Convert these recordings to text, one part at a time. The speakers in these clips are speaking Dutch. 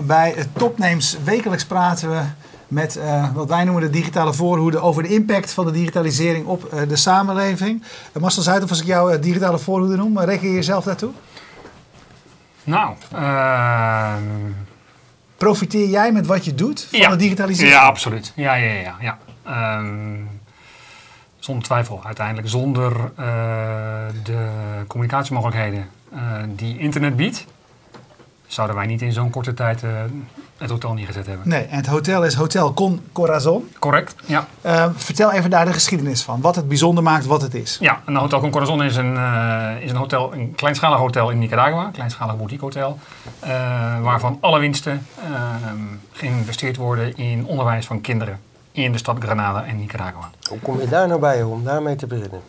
bij Topnames. Wekelijks praten we met uh, wat wij noemen de digitale voorhoede over de impact van de digitalisering op uh, de samenleving. Uh, Marcel Zuid, of als ik jou digitale voorhoede noem, reken je jezelf daartoe? Nou, ehm, profiteer jij met wat je doet van ja. de digitalisering? Ja, absoluut. Ja, ja, ja. ja. Ehm, zonder twijfel, uiteindelijk. Zonder de communicatiemogelijkheden die internet biedt, zouden wij niet in zo'n korte tijd uh, het hotel neergezet hebben. Nee, en het hotel is Hotel Con Corazon. Correct, ja. Uh, vertel even daar de geschiedenis van. Wat het bijzonder maakt, wat het is. Ja, een Hotel Con Corazon is een, uh, is een, hotel, een kleinschalig hotel in Nicaragua. Een kleinschalig boutique hotel. waarvan alle winsten geïnvesteerd worden in onderwijs van kinderen. In de stad Granada en Nicaragua. Hoe kom je daar nou bij om daarmee te beginnen?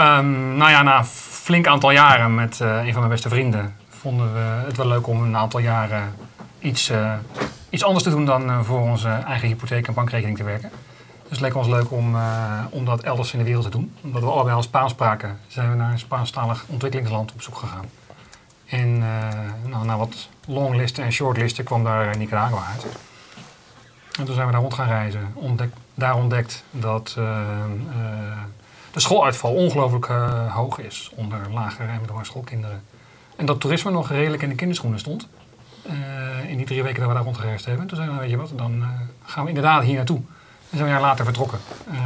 Um, nou ja, na een flink aantal jaren met een van mijn beste vrienden vonden we het wel leuk om een aantal jaren iets, uh, iets anders te doen dan uh, voor onze eigen hypotheek en bankrekening te werken. Dus het leek ons leuk om, uh, om dat elders in de wereld te doen. Omdat we allebei al Spaans spraken, zijn we naar een Spaanstalig ontwikkelingsland op zoek gegaan. En nou, na wat longlisten en shortlisten kwam daar Nicaragua uit. En toen zijn we daar rond gaan reizen. Ontdek, daar ontdekt dat de schooluitval ongelooflijk hoog is onder lagere en middelbare schoolkinderen. En dat toerisme nog redelijk in de kinderschoenen stond. Uh, in die drie weken dat we daar rondgereisd hebben. Toen zeiden we, weet je wat, dan uh, gaan we inderdaad hier naartoe. En zijn we een jaar later vertrokken. Uh,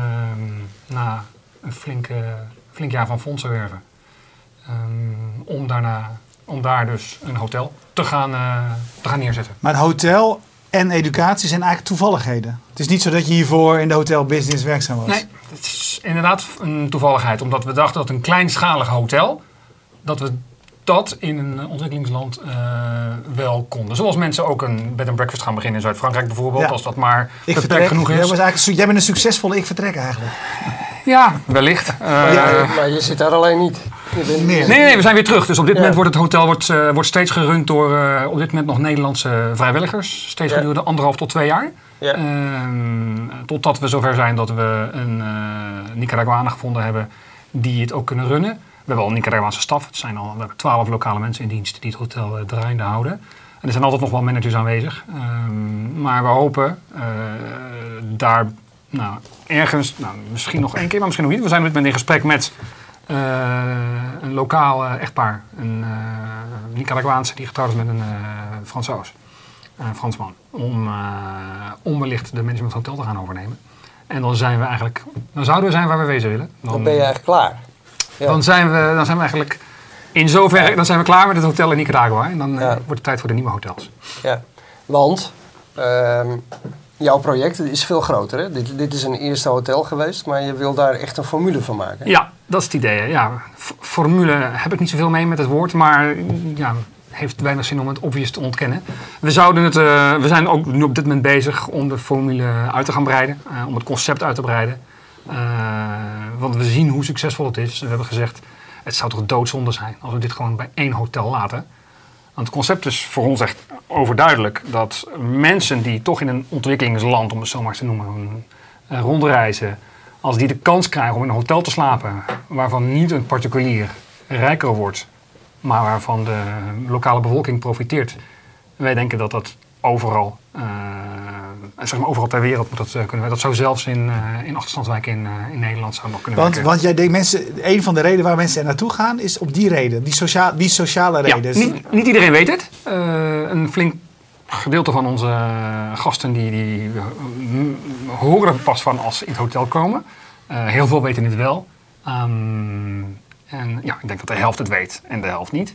na een flinke, flink jaar van fondsen werven. Um, om, daarna, om daar dus een hotel te gaan, te gaan neerzetten. Maar het hotel en educatie zijn eigenlijk toevalligheden. Het is niet zo dat je hiervoor in de hotelbusiness werkzaam was. Nee, het is inderdaad een toevalligheid. Omdat we dachten dat een kleinschalig hotel... dat we dat in een ontwikkelingsland uh, wel konden. Zoals mensen ook een bed and breakfast gaan beginnen in Zuid-Frankrijk bijvoorbeeld, ja. als dat maar ik vertrek genoeg is. Jij, was eigenlijk, jij bent een succesvolle ik vertrek eigenlijk. Ja, wellicht. Uh, maar, ja, maar, je zit daar alleen niet. Nee, nee, nee, we zijn weer terug. Dus op dit ja. moment wordt het hotel wordt, uh, wordt steeds gerund door uh, op dit moment nog Nederlandse vrijwilligers. Steeds gedurende anderhalf tot twee jaar. Ja. totdat we zover zijn dat we een Nicaraguanen gevonden hebben die het ook kunnen runnen. We hebben al een Nicaraguaanse staf. Het zijn al, twaalf lokale mensen in dienst die het hotel uh, draaiende houden. En er zijn altijd nog wel managers aanwezig. Um, maar we hopen uh, daar nou, ergens, nou, misschien nog één keer, maar misschien nog niet. We zijn met in gesprek met uh, een lokaal echtpaar. Een Nicaraguaanse die getrouwd is met een Fransoos. Een Fransman. Om, wellicht de management hotel te gaan overnemen. En dan zijn we eigenlijk, dan zouden we zijn waar we wezen willen. Dan, dan ben je eigenlijk klaar. Ja. Dan, zijn we, dan zijn we eigenlijk in zoverre dan zijn we klaar met het hotel in Nicaragua. En dan uh, wordt het tijd voor de nieuwe hotels. Ja, want uh, jouw project is veel groter. Hè? Dit, dit is een eerste hotel geweest, maar je wil daar echt een formule van maken. Ja, dat is het idee. Ja. Formule heb ik niet zoveel mee met het woord, maar ja, heeft weinig zin om het obvious te ontkennen. We, zouden het, uh, we zijn ook nu op dit moment bezig om de formule uit te gaan breiden, uh, om het concept uit te breiden. Uh, want we zien hoe succesvol het is. We hebben gezegd, het zou toch doodzonde zijn als we dit gewoon bij één hotel laten. Het concept is voor ons echt overduidelijk dat mensen die toch in een ontwikkelingsland, om het zo maar te noemen, uh, rondreizen, als die de kans krijgen om in een hotel te slapen, waarvan niet een particulier rijker wordt, maar waarvan de lokale bevolking profiteert. Wij denken dat dat overal uh, zeg maar overal ter wereld moet dat uh, kunnen. Dat zou zelfs in, uh, in achterstandswijken in, in Nederland zou nog kunnen want, werken. Want jij denkt mensen, een van de redenen waar mensen er naartoe gaan is op die reden, die, socia die sociale reden. Ja, niet, niet, iedereen weet het. een flink gedeelte van onze gasten die, die horen er pas van als ze in het hotel komen. heel veel weten het wel. Um, en ja, ik denk dat de helft het weet en de helft niet.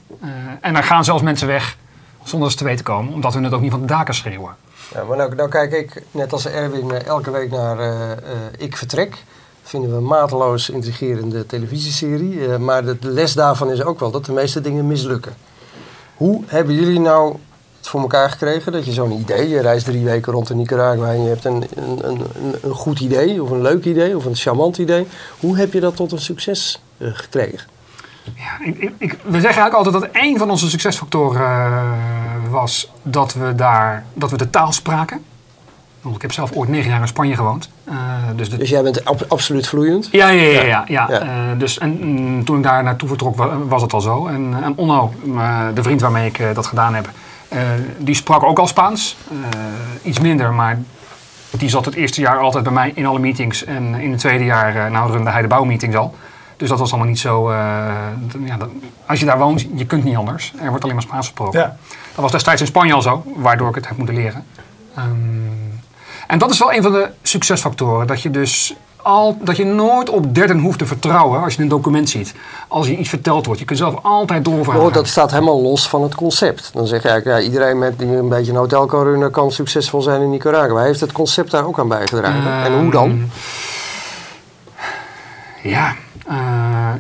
en dan gaan zelfs mensen weg zonder ze te weten komen, omdat we het ook niet van de daken schreeuwen. Ja, maar nou, nou kijk ik, net als Erwin, elke week naar uh, uh, Ik Vertrek. vinden we een mateloos intrigerende televisieserie. Maar de les daarvan is ook wel dat de meeste dingen mislukken. Hoe hebben jullie nou het voor elkaar gekregen dat je zo'n idee... je reist drie weken rond in Nicaragua en je hebt een, een, een, een goed idee... of een leuk idee of een charmant idee. Hoe heb je dat tot een succes gekregen? Ja, ik, ik, we zeggen eigenlijk altijd dat één van onze succesfactoren uh, was dat we, daar, dat we de taal spraken. Want ik heb zelf ooit negen jaar in Spanje gewoond. Uh, dus, de... dus, jij bent ab absoluut vloeiend? Ja, ja, ja. ja, ja. ja. Uh, dus, en mm, toen ik daar naartoe vertrok was het al zo. En, en Onno, de vriend waarmee ik dat gedaan heb, Eh, die sprak ook al Spaans. Eh, iets minder, maar die zat het eerste jaar altijd bij mij in alle meetings. En in het tweede jaar, eh, nou runde hij de bouwmeetings al. Dus dat was allemaal niet zo... eh, ja, dat- als je daar woont, je kunt niet anders. Er wordt alleen maar Spaans gesproken. Ja. Dat was destijds in Spanje al zo, waardoor ik het heb moeten leren. Ehm, en dat is wel een van de succesfactoren. Dat je dus al, dat je nooit op derden hoeft te vertrouwen als je een document ziet. Als je iets verteld wordt. Je kunt zelf altijd doorvragen. Oh, dat staat helemaal los van het concept. Dan zeg je eigenlijk, ja, iedereen met die een beetje een hotel kan runnen, kan succesvol zijn in Nicaragua. Heeft het concept daar ook aan bijgedragen? en hoe dan? Ehm, Ja, eh,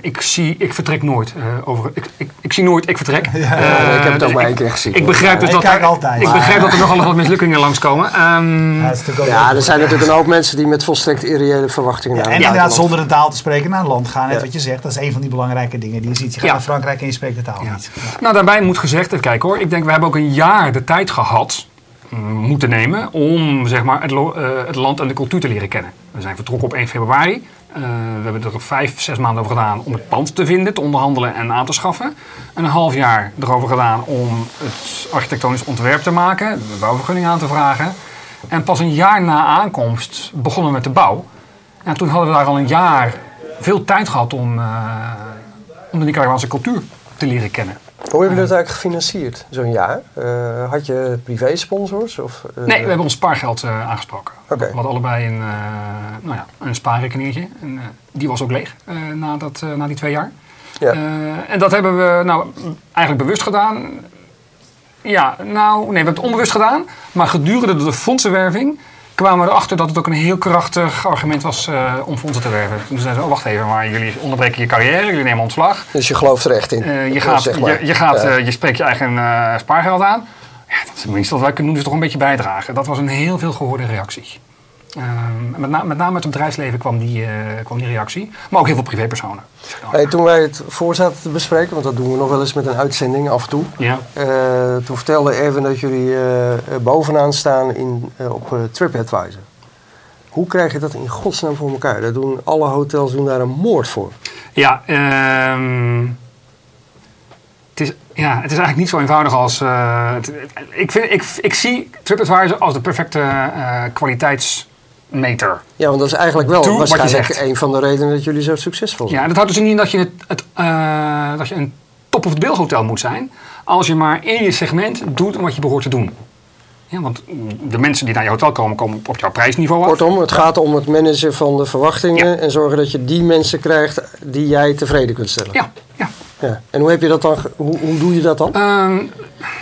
ik, zie, ik vertrek nooit. eh, over, ik, ik, ik zie nooit, ik vertrek. Ja, Eh, ik heb het dus ook maar ik- één keer gezien. Ik begrijp dus ik dat kijk er, altijd. Ik begrijp dat er nogal wat mislukkingen langskomen. Ehm, Ja, Ja, er zijn natuurlijk een hoop mensen die met volstrekt irreële verwachtingen Ja, naar en inderdaad zonder een taal te spreken naar een land gaan. Net Ja. wat je zegt, dat is een van die belangrijke dingen die je ziet. Je gaat Ja. naar Frankrijk en je spreekt de taal Ja. niet. Ja. Nou, daarbij moet gezegd, even kijken hoor. Ik denk, we hebben ook een jaar de tijd gehad, mm, moeten nemen, om zeg maar, het, eh, het land en de cultuur te leren kennen. We zijn vertrokken op 1 februari. Eh, we hebben er vijf, zes maanden over gedaan om het pand te vinden, te onderhandelen en aan te schaffen. En een half jaar erover gedaan om het architectonisch ontwerp te maken, de bouwvergunning aan te vragen. En pas een jaar na aankomst begonnen we met de bouw. En toen hadden we daar al een jaar veel tijd gehad om, eh, om de Nicaraguaanse cultuur te leren kennen. Hoe hebben jullie dat eigenlijk gefinancierd, zo'n jaar? Eh, had je privé-sponsors? Of, eh, Nee, we hebben ons spaargeld eh, aangesproken. Oké. We hadden allebei een, nou ja, een spaarrekeningetje. En, die was ook leeg na, dat, na die twee jaar. Ja. En dat hebben we nou, eigenlijk bewust gedaan. Ja, nou, nee, we hebben het onbewust gedaan. Maar gedurende de fondsenwerving kwamen we erachter dat het ook een heel krachtig argument was eh, om fondsen te werven. Toen zeiden ze, oh, wacht even, maar jullie onderbreken je carrière, jullie nemen ontslag. Dus je gelooft er echt in? Eh, je, gaat, zeg maar. je, je, gaat, Ja. eh, je spreekt je eigen spaargeld aan. Ja, dat is het minste wat wij kunnen doen, is toch een beetje bijdragen. Dat was een heel veel gehoorde reactie. Ehm, met, na- met name uit het bedrijfsleven kwam die, eh, kwam die reactie. Maar ook heel veel privépersonen. Hey, toen wij het voor zaten te bespreken, want dat doen we nog wel eens met een uitzending af en toe. Ja. eh, toen vertelde Erwin dat jullie eh, bovenaan staan in, op TripAdvisor. Hoe krijg je dat in godsnaam voor elkaar? Dat doen, alle hotels doen daar een moord voor. Ja, ehm, het, is, ja, het is eigenlijk niet zo eenvoudig als... het- ik, vind, ik, ik zie TripAdvisor als de perfecte eh, kwaliteitsmeter. Ja, want dat is eigenlijk wel Doe waarschijnlijk een van de redenen dat jullie zo succesvol zijn. Ja, dat houdt dus niet in dat je, het, het, eh, dat je een top of the bill hotel moet zijn. Als je maar in je segment doet wat je behoort te doen. Ja, want de mensen die naar je hotel komen, komen op jouw prijsniveau af. Kortom, het gaat om het managen van de verwachtingen en zorgen dat je die mensen krijgt die jij tevreden kunt stellen. Ja, ja. Ja. En hoe, heb je dat dan, hoe, hoe doe je dat dan? Ehm,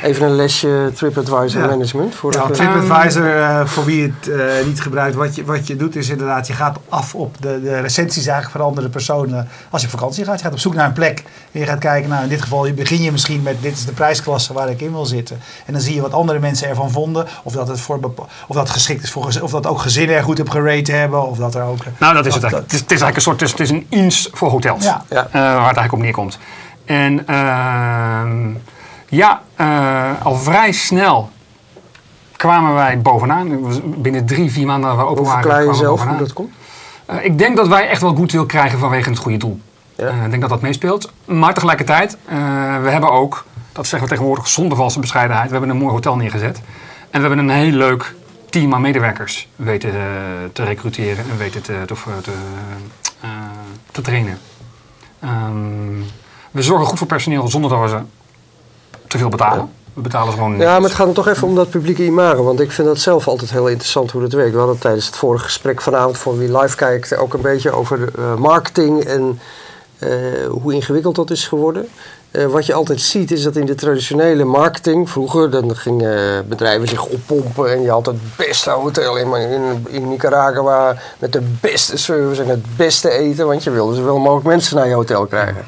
Even een lesje TripAdvisor Ja. management. Voor Ja, de- TripAdvisor, eh, voor wie het eh, niet gebruikt, wat je, wat je doet is inderdaad, je gaat af op de, de recensies eigenlijk van andere personen. Als je op vakantie gaat, je gaat op zoek naar een plek. En je gaat kijken, nou in dit geval begin je misschien met dit is de prijsklasse waar ik in wil zitten. En dan zie je wat andere mensen ervan vonden. Of dat het, voor, of dat geschikt is voor of dat ook gezinnen er goed op gerate hebben. Of dat er ook... nou, dat is het eigenlijk. Het is, het is eigenlijk een soort, het is, het is een INS voor hotels. Ja. Ja. Eh, waar het eigenlijk op neerkomt. En ehm, ja, eh, al vrij snel kwamen wij bovenaan. Binnen drie, vier maanden dat we open waren, verklaar je jezelf hoe dat komt? Eh, ik denk dat wij echt wel goed wil krijgen vanwege het goede doel. Ja. Eh, ik denk dat dat meespeelt. Maar tegelijkertijd, we hebben ook, dat zeggen we tegenwoordig zonder valse bescheidenheid, we hebben een mooi hotel neergezet. En we hebben een heel leuk team aan medewerkers weten te recruteren en weten te, te, te, te trainen. Ehm, we zorgen goed voor personeel zonder dat we ze te veel betalen. We betalen ze gewoon Ja, maar het gaat er toch even om dat publieke imago. Want ik vind dat zelf altijd heel interessant hoe dat werkt. We hadden tijdens het vorige gesprek vanavond voor wie live kijkt ook een beetje over eh, marketing en eh, hoe ingewikkeld dat is geworden. Eh, wat je altijd ziet is dat in de traditionele marketing, vroeger dan gingen bedrijven zich oppompen en je had het beste hotel in, in, in Nicaragua met de beste service en het beste eten, want je wilde zoveel mogelijk mensen naar je hotel krijgen.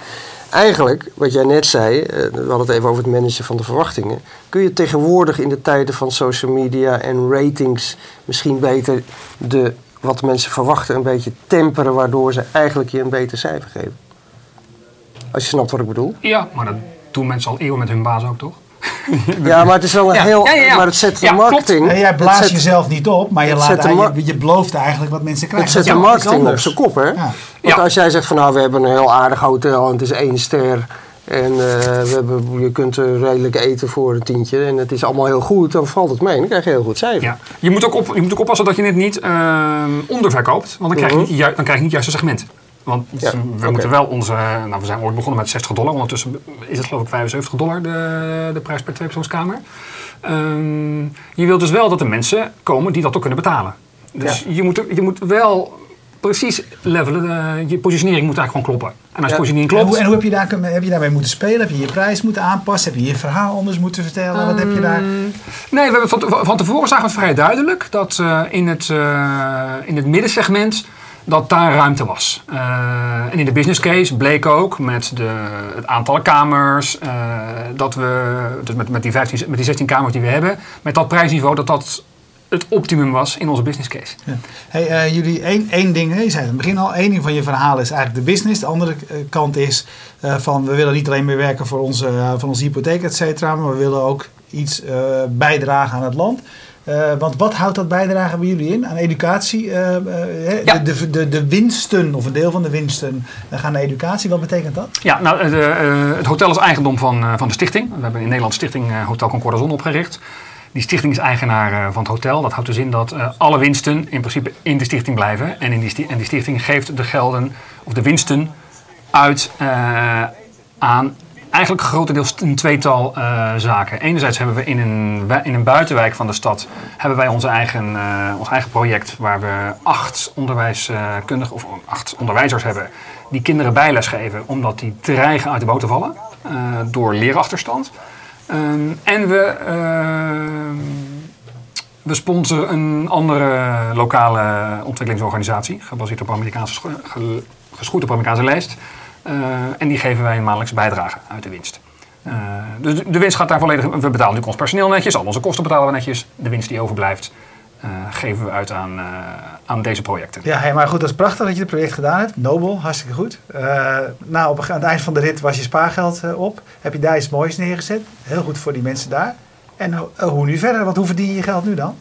Eigenlijk, wat jij net zei, eh, we hadden het even over het managen van de verwachtingen. Kun je tegenwoordig in de tijden van social media en ratings misschien beter de, wat mensen verwachten een beetje temperen, waardoor ze eigenlijk je een beter cijfer geven? Als je snapt wat ik bedoel. Ja, maar dat doen mensen al eeuwen met hun baas ook, toch? Ja, maar het is wel een Ja, heel. ja, ja, ja. Maar het zet de marketing. Nee, jij blaast zet- jezelf niet op, maar je, laat, je, je belooft eigenlijk wat mensen krijgen. Het zet de marketing op zijn kop, hè? Ja. Want Ja. als jij zegt van nou, we hebben een heel aardig hotel en het is één ster. En eh, we hebben, je kunt er redelijk eten voor een tientje. En het is allemaal heel goed. Dan valt het mee. Dan krijg je een heel goed cijfer. Ja. Je, moet ook op, je moet ook oppassen dat je het niet ehm, onderverkoopt. Want dan krijg, je Mhm. niet, dan krijg je niet juist het segment. Want Ja, we moeten wel onze... Nou, we zijn ooit begonnen met 60 dollar. Ondertussen is het geloof ik 75 dollar de, de prijs per tweepersoonskamer. Ehm je wilt dus wel dat er mensen komen die dat ook kunnen betalen. Dus je, moet, je moet wel precies levelen. eh, je positionering moet eigenlijk gewoon kloppen. En als Ja. je positionering En klopt... hoe, en hoe heb, je daar, heb je daarmee moeten spelen? Heb je je prijs moeten aanpassen? Heb je je verhaal anders moeten vertellen? Wat heb je daar? Nee, we hebben van, van tevoren zagen we het vrij duidelijk dat eh, in, het, eh, in het middensegment dat daar ruimte was. Eh, en in de business case bleek ook met de, het aantal kamers, eh, dat we, dus met, met, die 15, met die 16 kamers die we hebben, met dat prijsniveau, dat dat het optimum was in onze business case. Ja. Hey, eh, jullie, één, één ding, je zei in het begin al, één ding van je verhaal is eigenlijk de business. De andere kant is van we willen niet alleen meer werken voor onze, van onze hypotheek, et cetera, maar we willen ook iets bijdragen aan het land. Eh, want wat houdt dat bijdragen bij jullie in? Aan educatie? eh, eh? Ja. de, de, de, winsten, of een deel van de winsten, gaan naar educatie. Wat betekent dat? Ja, nou, de, het hotel is eigendom van, van de stichting. We hebben in Nederland de stichting Hotel Concorde Zon opgericht. Die stichting is eigenaar van het hotel. Dat houdt dus in dat alle winsten in principe in de stichting blijven. En, in die, en die stichting geeft de gelden of de winsten uit aan eigenlijk grotendeels een tweetal eh, zaken. Enerzijds hebben we in een, in een buitenwijk van de stad hebben wij onze eigen, eh, ons eigen project waar we acht onderwijskundigen of acht onderwijzers hebben die kinderen bijles geven omdat die dreigen uit de boot te vallen eh, door leerachterstand. Ehm, en we, ehm, we sponsoren een andere lokale ontwikkelingsorganisatie, gebaseerd op Amerikaanse, scho- ge- geschoeid op Amerikaanse lijst. Eh, en die geven wij een maandelijkse bijdrage uit de winst. Eh, dus de- winst gaat daar volledig. We betalen natuurlijk ons personeel netjes, al onze kosten betalen we netjes. De winst die overblijft, eh, geven we uit aan, aan deze projecten. Ja, maar goed, dat is prachtig dat je het project gedaan hebt. Nobel, hartstikke goed. Eh, nou, op, aan het eind van de rit was je spaargeld op. Heb je daar iets moois neergezet. Heel goed voor die mensen daar. En ho- hoe nu verder? Want hoe verdien je je geld nu dan?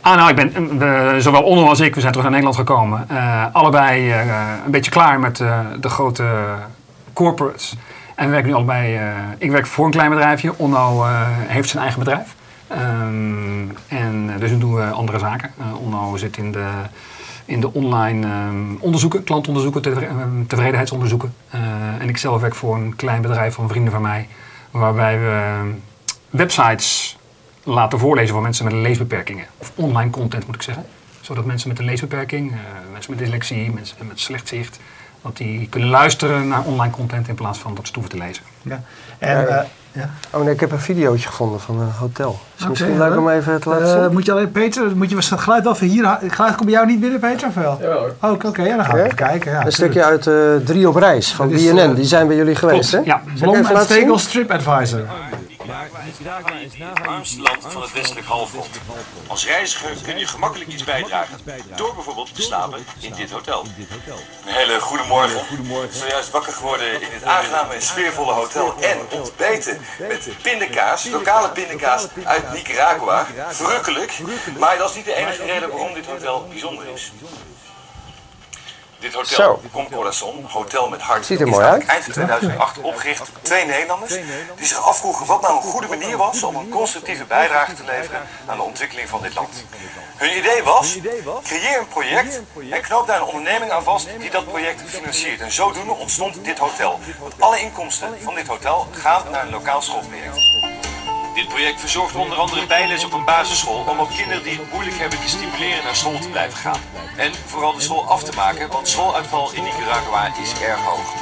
Ah, nou, ik ben, we, zowel Onno als ik, we zijn terug naar Nederland gekomen. Eh, allebei eh, een beetje klaar met eh, de grote corporates. En we werken nu allebei, eh, ik werk voor een klein bedrijfje. Onno eh, heeft zijn eigen bedrijf. Ehm, en eh, dus doen we andere zaken. Eh, Onno zit in de, in de online ehm, onderzoeken, klantonderzoeken, ehm, tevredenheidsonderzoeken. Eh, en ik zelf werk voor een klein bedrijf van vrienden van mij. Waarbij we websites laten voorlezen voor mensen met leesbeperkingen. Of online content moet ik zeggen. Zodat mensen met een leesbeperking, eh, mensen met dyslexie, mensen met slecht zicht, dat die kunnen luisteren naar online content in plaats van dat ze hoeven te lezen. Ja. En, eh, ja. Oh nee, ik heb een videootje gevonden van een hotel. Is misschien leuk om even te laten Eh, zien? moet je alleen, Peter, moet je het geluid wel van hier Het geluid komt bij jou niet binnen, Peter, of wel? Ja hoor. Oh, Oké, ja, dan gaan we even kijken. Ja, een stukje uit eh Drie op Reis van BNN. Die zijn bij jullie geweest, hè? Ja, Blom en Strip Advisor. Het armste land van het westelijk halfrond. Als reiziger kun je gemakkelijk iets bijdragen. Door bijvoorbeeld te slapen in dit hotel. Een hele goede morgen. Zojuist wakker geworden in dit aangename en sfeervolle hotel. En ontbeten met pindakaas, lokale pindakaas uit Nicaragua. Verrukkelijk. Maar dat is niet de enige reden waarom dit hotel bijzonder is. Dit hotel, Zo. Concorazon, Hotel met Hart, Ziet er is mooi namelijk uit. eind 2008 opgericht door twee Nederlanders die zich afvroegen wat nou een goede manier was om een constructieve bijdrage te leveren aan de ontwikkeling van dit land. Hun idee was, creëer een project en knoop daar een onderneming aan vast die dat project financiert. En zodoende ontstond dit hotel. Want alle inkomsten van dit hotel gaan naar een lokaal schoolproject. Dit project verzorgt onder andere bijles op een basisschool om ook kinderen die het moeilijk hebben te stimuleren naar school te blijven gaan. En vooral de school af te maken, want schooluitval in Nicaragua is erg hoog.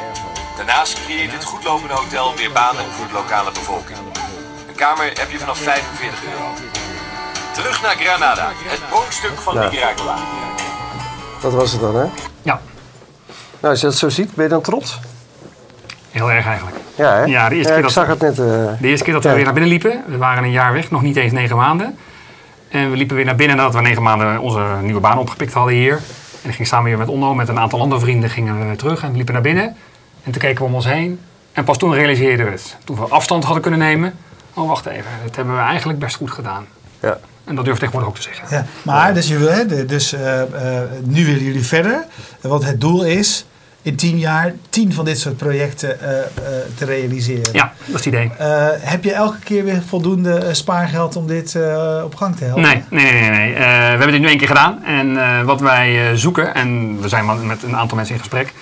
Daarnaast creëert dit goedlopende hotel weer banen voor de lokale bevolking. Een kamer heb je vanaf 45 euro. Terug naar Granada, het pronkstuk van Nou. Nicaragua. Dat was het dan, hè? ja, Nou, als je dat zo ziet, ben je dan trots? Heel erg eigenlijk. Ja, hè? Ja, de eerste keer ik dat- zag het net. eh, De eerste keer dat we weer naar binnen liepen, we waren een jaar weg, nog niet eens negen maanden. En we liepen weer naar binnen nadat we negen maanden onze nieuwe baan opgepikt hadden hier. En ik ging samen weer met Onno, met een aantal andere vrienden, gingen we terug en we liepen naar binnen. En toen keken we om ons heen. En pas toen realiseerden we het. Toen we afstand hadden kunnen nemen. Oh, wacht even, dat hebben we eigenlijk best goed gedaan. ja. En dat durf ik tegenwoordig ook te zeggen. Ja, maar dus, jullie, hè, de- dus eh, eh, nu willen jullie verder. Want het doel is in tien jaar tien van dit soort projecten eh, eh, te realiseren. Ja, dat is het idee. Eh, heb je elke keer weer voldoende spaargeld om dit op gang te helpen? Nee, nee, nee. nee. We hebben dit nu één keer gedaan. En wat wij zoeken, en we zijn met een aantal mensen in gesprek,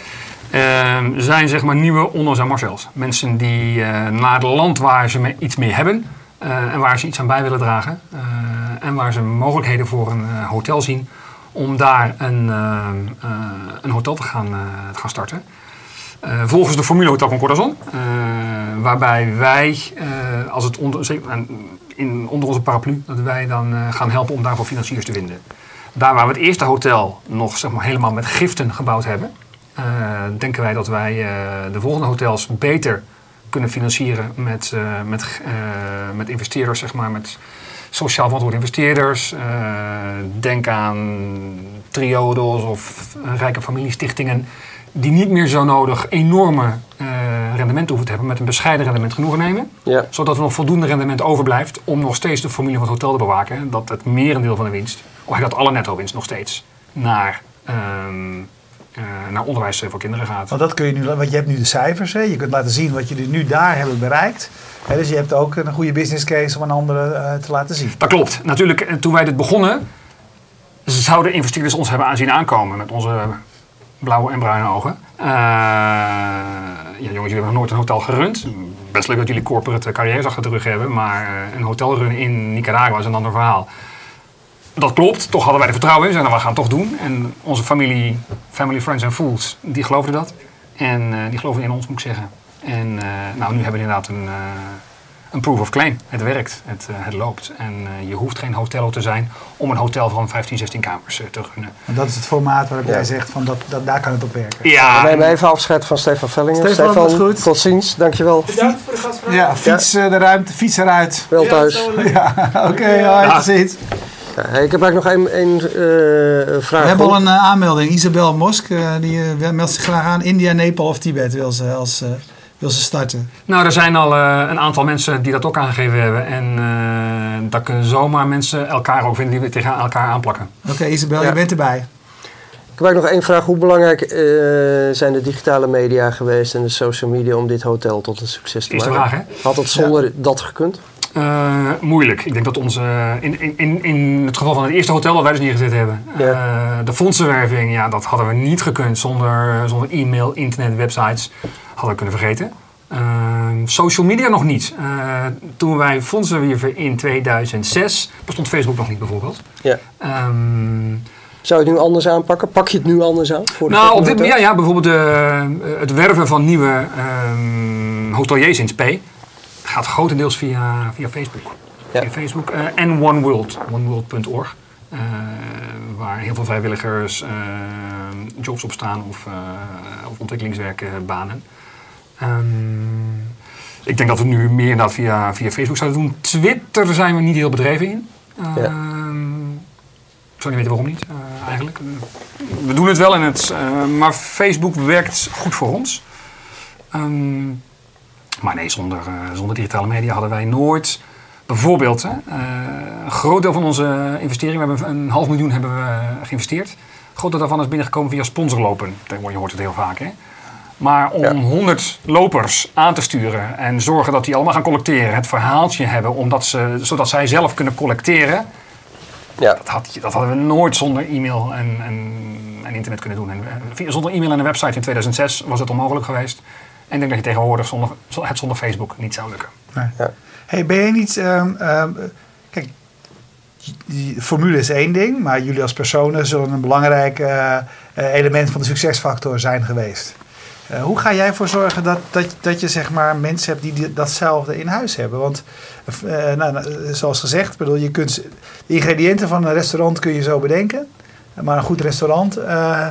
eh, zijn zeg maar nieuwe Onno's en Marcels. Mensen die naar het land waar ze iets mee hebben en waar ze iets aan bij willen dragen. en waar ze mogelijkheden voor een hotel zien om daar een, eh, eh, een hotel te gaan, eh, te gaan starten. Volgens de formule Hotel Concordazon. eh waarbij wij, eh, als het onder, in, onder onze paraplu, dat wij dan gaan helpen om daarvoor financiers te vinden. Daar waar we het eerste hotel nog zeg maar, helemaal met giften gebouwd hebben, denken wij dat wij de volgende hotels beter kunnen financieren met, met, met investeerders, zeg maar, met sociaal verantwoorde investeerders. Eh, denk aan triodos of rijke familiestichtingen die niet meer zo nodig enorme eh, rendementen hoeven te hebben, met een bescheiden rendement genoegen nemen. Ja. Zodat er nog voldoende rendement overblijft om nog steeds de formule van het hotel te bewaken. Dat het merendeel van de winst, of dat alle netto winst nog steeds, naar, ehm, eh, naar onderwijs voor kinderen gaat. Want dat kun je nu, want je hebt nu de cijfers. Hè? Je kunt laten zien wat jullie nu daar hebben bereikt. Hè, dus je hebt ook een goede business case om aan anderen eh, te laten zien. Dat klopt. Natuurlijk, eh, toen wij dit begonnen, zouden investeerders ons hebben aanzien aankomen met onze blauwe en bruine ogen. Eh, ja, jongens, jullie hebben nog nooit een hotel gerund. Best leuk dat jullie corporate carrières achter de rug hebben, maar een hotel runnen in Nicaragua is een ander verhaal. Dat klopt, toch hadden wij er vertrouwen in. Zeiden, nou, we gaan het toch doen. En onze familie, family, friends en fools, die geloofden dat. En eh, die geloofden in ons, moet ik zeggen. En eh, nou, nu hebben we inderdaad een, eh, een proof of claim. Het werkt, het, eh, het loopt. En eh, je hoeft geen hotel te zijn om een hotel van 15, 16 kamers te runnen. En dat is het formaat waarop Ja. jij zegt van dat, dat, daar kan het op werken. Ja, We nemen even afscheid van Stefan Vellingen. Stefan, dat is goed. tot ziens. Dankjewel. Bedankt voor de gastvraag. Ja, fiets eh, de ruimte, fiets eruit. Wel Ja, thuis. Ja, oké, hoi, tot ziens. Ja, hey, ik heb eigenlijk nog één één, eh, vraag. We hebben al een eh, aanmelding. Isabel Mosk, eh, die meldt zich graag aan. India, Nepal of Tibet wil ze, als, eh, wil ze starten. nou, er zijn al eh, een aantal mensen die dat ook aangegeven hebben. En eh daar kunnen zomaar mensen elkaar ook vinden die we tegen elkaar aanplakken. Oké, Isabel, Ja. je bent erbij. Ik heb eigenlijk nog één vraag. Hoe belangrijk eh, zijn de digitale media geweest en de social media om dit hotel tot een succes te maken? vraag, hè? Had het zonder dat gekund? Eh, moeilijk. Ik denk dat onze, in, in, in, in het geval van het eerste hotel dat wij dus neergezet hebben, Ja. eh, de fondsenwerving, ja, dat hadden we niet gekund zonder, zonder e-mail, internet, websites. Hadden we kunnen vergeten. Ehm, social media nog niet. Eh, toen wij fondsen wierven in 2006, bestond Facebook nog niet bijvoorbeeld. Ja. Ehm, Zou je het nu anders aanpakken? Pak je het nu anders aan? Voor de nou, op dit, ja, ja, bijvoorbeeld de, het werven van nieuwe ehm, hoteliers in Spee gaat grotendeels via, via Facebook. Ja. Via Facebook eh, en One World, oneworld.org. eh, waar heel veel vrijwilligers eh, jobs op staan of, eh, of ontwikkelingswerkbanen. Ehm, ik denk dat we nu meer inderdaad via, via Facebook zouden doen. Twitter zijn we niet heel bedreven in. Ja. Ehm, ik zou niet weten waarom niet, eigenlijk. We doen het wel, en het, maar Facebook werkt goed voor ons. Ehm, maar nee, zonder, eh, zonder digitale media hadden wij nooit... Bijvoorbeeld, hè, eh, een groot deel van onze investering, we hebben een half miljoen hebben we geïnvesteerd. Een groot deel daarvan is binnengekomen via sponsorlopen. Tegenwoordig, Je hoort het heel vaak, hè. Maar om Ja. 100 lopers aan te sturen en zorgen dat die allemaal gaan collecteren, het verhaaltje hebben, omdat ze, zodat zij zelf kunnen collecteren, Ja. dat, had, dat hadden we nooit zonder e-mail en, en, en internet kunnen doen. En, eh, zonder e-mail en een website in 2006 was het onmogelijk geweest. En ik denk dat je tegenwoordig zonder, het zonder Facebook niet zou lukken. Nee. Ja. Hey, ben je niet... ehm, ehm, kijk, die formule is één ding, maar jullie als personen zullen een belangrijk eh, eh, element van de succesfactor zijn geweest. Eh, hoe ga jij ervoor zorgen dat, dat, dat je zeg maar, mensen hebt die, die datzelfde in huis hebben? Want eh, nou, nou, zoals gezegd, bedoel, je kunt, de ingrediënten van een restaurant kun je zo bedenken. Maar een goed restaurant eh,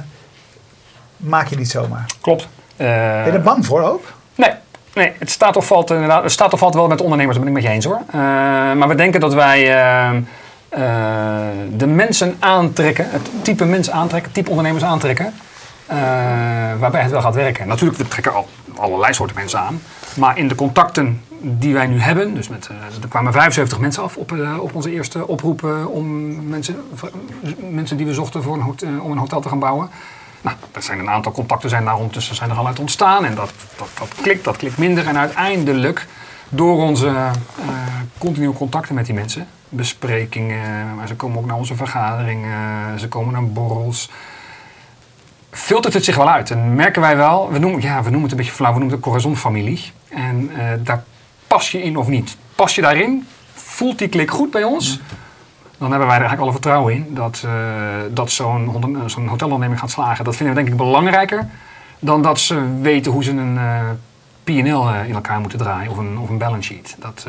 maak je niet zomaar. Klopt. Ben je er bang voor ook? Nee, nee het, staat of valt, inderdaad, het staat of valt wel met ondernemers, dat ben ik met je eens hoor. Eh, maar we denken dat wij eh, eh, de mensen aantrekken, het type mensen aantrekken, type ondernemers aantrekken, eh, waarbij het wel gaat werken. Natuurlijk, we trekken al allerlei soorten mensen aan. Maar in de contacten die wij nu hebben, dus met, eh, er kwamen 75 mensen af op, eh, op onze eerste oproep eh, om mensen, mensen die we zochten voor een eh, om een hotel te gaan bouwen. Nou, er zijn een aantal contacten zijn daar ondertussen zijn er al uit ontstaan. En dat, dat, klikt, dat klikt minder. En uiteindelijk, door onze uh, continue contacten met die mensen, besprekingen, maar ze komen ook naar onze vergaderingen, ze komen naar borrels. Filtert het zich wel uit en merken wij wel, we noemen, ja, we noemen het een beetje flauw, we noemen het een corazon-familie. En uh, daar pas je in of niet. Pas je daarin, voelt die klik goed bij ons, dan hebben wij er eigenlijk alle vertrouwen in dat, uh, dat zo'n zo'n hotelonderneming gaat slagen. Dat vinden we denk ik belangrijker dan dat ze weten hoe ze een uh, P&L in elkaar moeten draaien of een, of een balance sheet. Dat,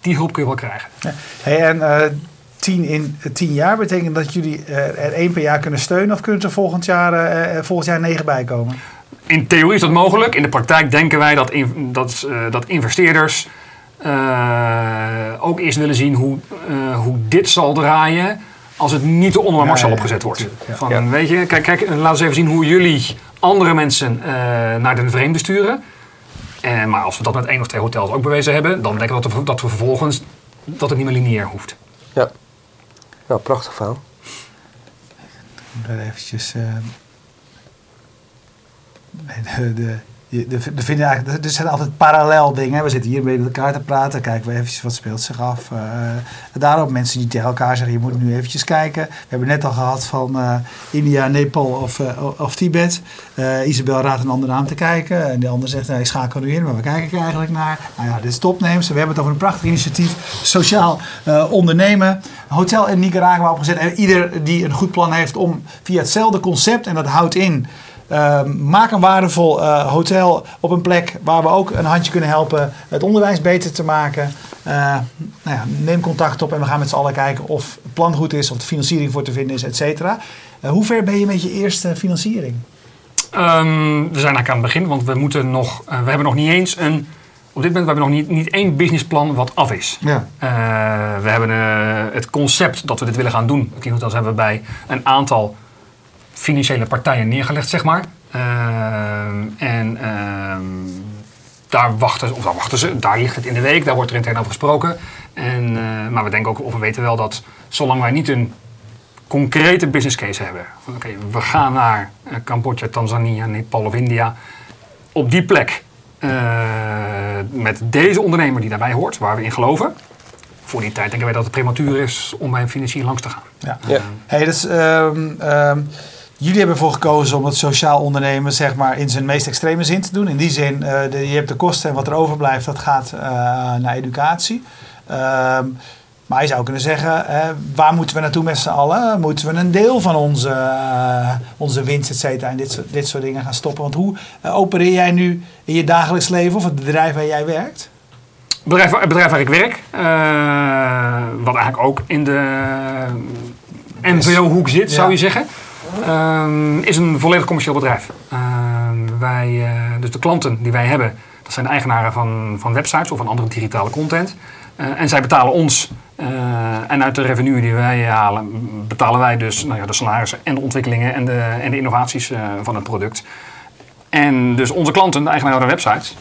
die hulp kun je wel krijgen. Ja. Hey, en tien, in, tien jaar betekent dat jullie er één per jaar kunnen steunen of kunnen er volgend jaar, volgend jaar negen bij komen? In theorie is dat mogelijk. In de praktijk denken wij dat, in, dat, dat investeerders uh, ook eerst willen zien hoe, uh, hoe dit zal draaien als het niet onder Marcel ja, opgezet wordt. Ja. Van, Weet je, kijk, kijk, laten we even zien hoe jullie andere mensen uh, naar de vreemde sturen. En, maar als we dat met één of twee hotels ook bewezen hebben, dan denken we dat we, dat we vervolgens dat het niet meer lineair hoeft. Ja, nou, prachtig verhaal. Eventjes. de, de er, vinden eigenlijk, er zijn altijd parallel dingen. We zitten hier met elkaar te praten. Kijken we eventjes wat speelt zich af. Uh, daarom mensen die tegen elkaar zeggen, je moet nu eventjes kijken. We hebben net al gehad van uh, India, Nepal of, uh, of Tibet. Isabel raadt een andere naam te kijken. En de ander zegt, nou, ik schakel nu in, maar we kijken er eigenlijk naar? Nou ja, dit is topnames. We hebben het over een prachtig initiatief. Sociaal ondernemen. Hotel in Nicaragua opgezet. En ieder die een goed plan heeft om via hetzelfde concept, en dat houdt in uh, maak een waardevol uh, hotel op een plek waar we ook een handje kunnen helpen het onderwijs beter te maken. Uh, nou ja, neem contact op en we gaan met z'n allen kijken of het plan goed is, of de financiering voor te vinden is, et cetera. Eh, hoe ver ben je met je eerste financiering? Um, we zijn eigenlijk aan het begin, want we moeten nog, we hebben nog niet eens een op dit moment hebben we nog niet, niet één businessplan wat af is. Ja. We hebben het concept dat we dit willen gaan doen. Dat hebben we bij een aantal financiële partijen neergelegd, zeg maar. Ehm, en ehm, daar wachten, of daar wachten ze, daar ligt het in de week, daar wordt er intern over gesproken. En, uh, maar we denken ook, of we weten wel dat zolang wij niet een concrete business case hebben. Van oké, we gaan naar uh, Cambodja, Tanzania, Nepal of India. Op die plek uh, met deze ondernemer die daarbij hoort, waar we in geloven. Voor die tijd denken wij dat het prematuur is om bij een financier langs te gaan. Ja. ja. Hey, dus, um, um, Jullie hebben ervoor gekozen om het sociaal ondernemen zeg maar, in zijn meest extreme zin te doen. In die zin, uh, de, je hebt de kosten en wat er overblijft, dat gaat uh, naar educatie. Uh, maar je zou kunnen zeggen, waar moeten we naartoe met z'n allen? Moeten we een deel van onze, uh, onze winst, et cetera, en dit soort, dit soort dingen gaan stoppen? Want hoe opereer jij nu in je dagelijks leven of het bedrijf waar jij werkt? Het bedrijf, het bedrijf waar ik werk, wat eigenlijk ook in de MVO-hoek zit, zou je zeggen. Um, is een volledig commercieel bedrijf. Uh, wij, uh, dus de klanten die wij hebben, dat zijn de eigenaren van, van websites of van andere digitale content. Uh, en zij betalen ons. Eh, en uit de revenue die wij halen, betalen wij dus nou ja, de salarissen en de ontwikkelingen en de, en de innovaties van het product. En dus onze klanten, de eigenaren van websites,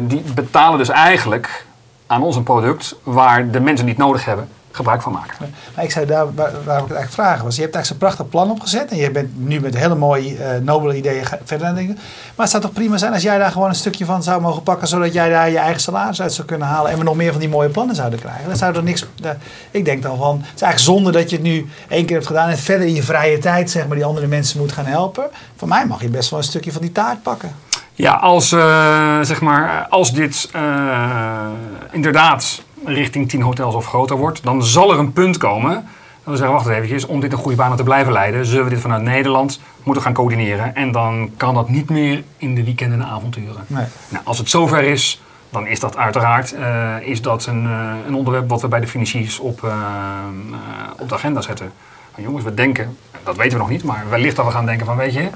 die betalen dus eigenlijk aan ons een product waar de mensen die het nodig hebben, gebruik van maken. Maar ik zei daar waar, ik het eigenlijk vragen was. Je hebt eigenlijk zo'n prachtig plan opgezet. En je bent nu met hele mooie, uh, nobele ideeën verder aan denken. Maar het zou toch prima zijn als jij daar gewoon een stukje van zou mogen pakken. Zodat jij daar je eigen salaris uit zou kunnen halen. En we nog meer van die mooie plannen zouden krijgen. Dan zou er niks... Ik denk dan van... Het is eigenlijk zonde dat je het nu één keer hebt gedaan. En verder in je vrije tijd zeg maar die andere mensen moet gaan helpen. Voor mij mag je best wel een stukje van die taart pakken. Ja, als, uh, zeg maar, als dit inderdaad richting 10 hotels of groter wordt, dan zal er een punt komen. Dan we zeggen, wacht even, om dit een goede baan te blijven leiden, zullen we dit vanuit Nederland moeten gaan coördineren. En dan kan dat niet meer in de weekenden en avonturen. Nee. Nou, als het zover is, dan is dat uiteraard uh, is dat een, een, onderwerp wat we bij de financiers op, op de agenda zetten. Maar jongens, we denken, dat weten we nog niet, maar wellicht dat we gaan denken van, weet je,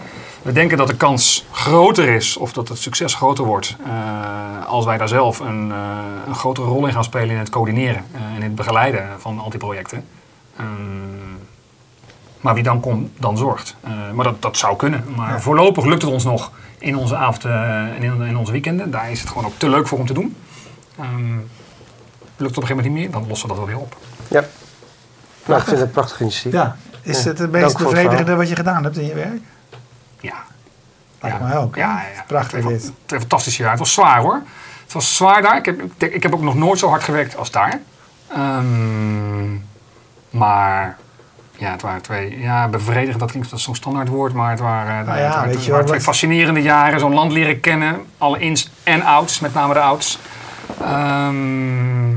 we denken dat de kans groter is of dat het succes groter wordt uh, als wij daar zelf een, uh, een, grotere rol in gaan spelen in het coördineren uh, en in het begeleiden van al die projecten. Um, maar wie dan komt, dan zorgt. maar dat, dat zou kunnen. Maar ja. voorlopig lukt het ons nog in onze avonden en in, in, onze weekenden. Daar is het gewoon ook te leuk voor om te doen. Um, lukt het op een gegeven moment niet meer, dan lossen we dat wel weer op. Ja. Nou, ik vind het een prachtig initiatief. Ja. Is ja. het het meest bevredigende wat je gedaan hebt in je werk? Ja. Lijkt ja. mij ook. Ja, ja. Prachtig dit. Twee fantastische jaar. Het was zwaar hoor. Het was zwaar daar. Ik heb, ik, ik heb ook nog nooit zo hard gewerkt als daar. Ehm, maar ja, het waren twee, ja, bevredigend, dat klinkt als zo'n standaard woord, maar het waren, Nou ja, het waren, het je waren wel, twee fascinerende jaren. Zo'n land leren kennen, alle ins en outs, met name de outs. Ehm,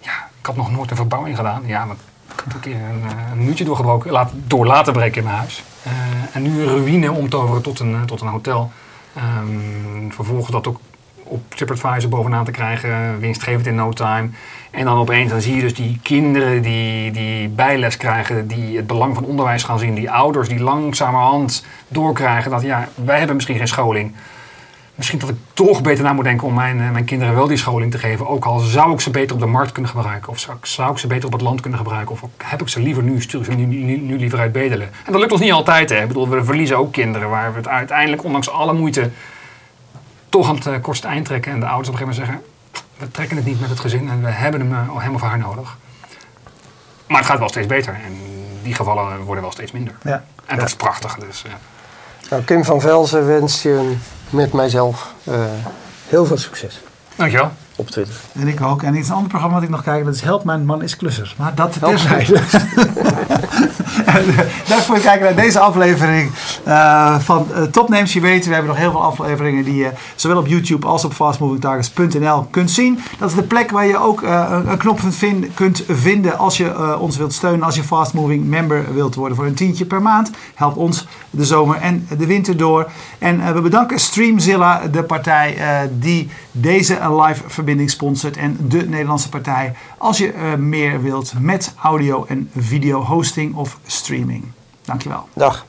ja, ik had nog nooit een verbouwing gedaan. Ja, maar ik had een keer een, eh, een muurtje doorgebroken, laat, door laten breken in mijn huis. Eh, en nu een ruïne omtoveren tot een, eh, tot een hotel. Ehm, vervolgens dat ook op TripAdvisor bovenaan te krijgen, winstgevend in no time. En dan opeens dan zie je dus die kinderen die, die bijles krijgen, die het belang van onderwijs gaan zien. Die ouders die langzamerhand doorkrijgen dat ja, wij hebben misschien geen scholing. Misschien dat ik toch beter na moet denken om mijn, eh, mijn kinderen wel die scholing te geven. Ook al zou ik ze beter op de markt kunnen gebruiken. Of zou ik, zou ik ze beter op het land kunnen gebruiken. Of heb ik ze liever nu, stuur ik ze nu, nu, nu liever uit bedelen. En dat lukt ons niet altijd. Hè. Ik bedoel, we verliezen ook kinderen waar we het uiteindelijk, ondanks alle moeite, toch aan het eh, kortste eind trekken. En de ouders op een gegeven moment zeggen, we trekken het niet met het gezin en we hebben hem, eh, hem of haar nodig. Maar het gaat wel steeds beter. En die gevallen worden wel steeds minder. Ja. En dat is prachtig. Dus, ja. Nou, Kim van Velzen wenst je met mijzelf eh, heel veel succes Dankjewel. Op Twitter. En ik ook. En iets een ander programma wat ik nog kijk, dat is Help Mijn Man is Klusser. Maar dat terzijde. Dank voor het kijken naar deze aflevering eh, van uh, Topnames. Je weet, we hebben nog heel veel afleveringen die je zowel op YouTube als op fastmovingtargets.nl kunt zien. Dat is de plek waar je ook eh, een, een knop kunt vinden, kunt vinden als je eh, ons wilt steunen. Als je Fast Moving member wilt worden voor een tientje per maand. Help ons de zomer en de winter door. En eh, we bedanken Streamzilla, de partij eh, die deze live verbinding sponsort. En de Nederlandse partij als je eh, meer wilt met audio en video hosting of streaming. Dankjewel. Dag.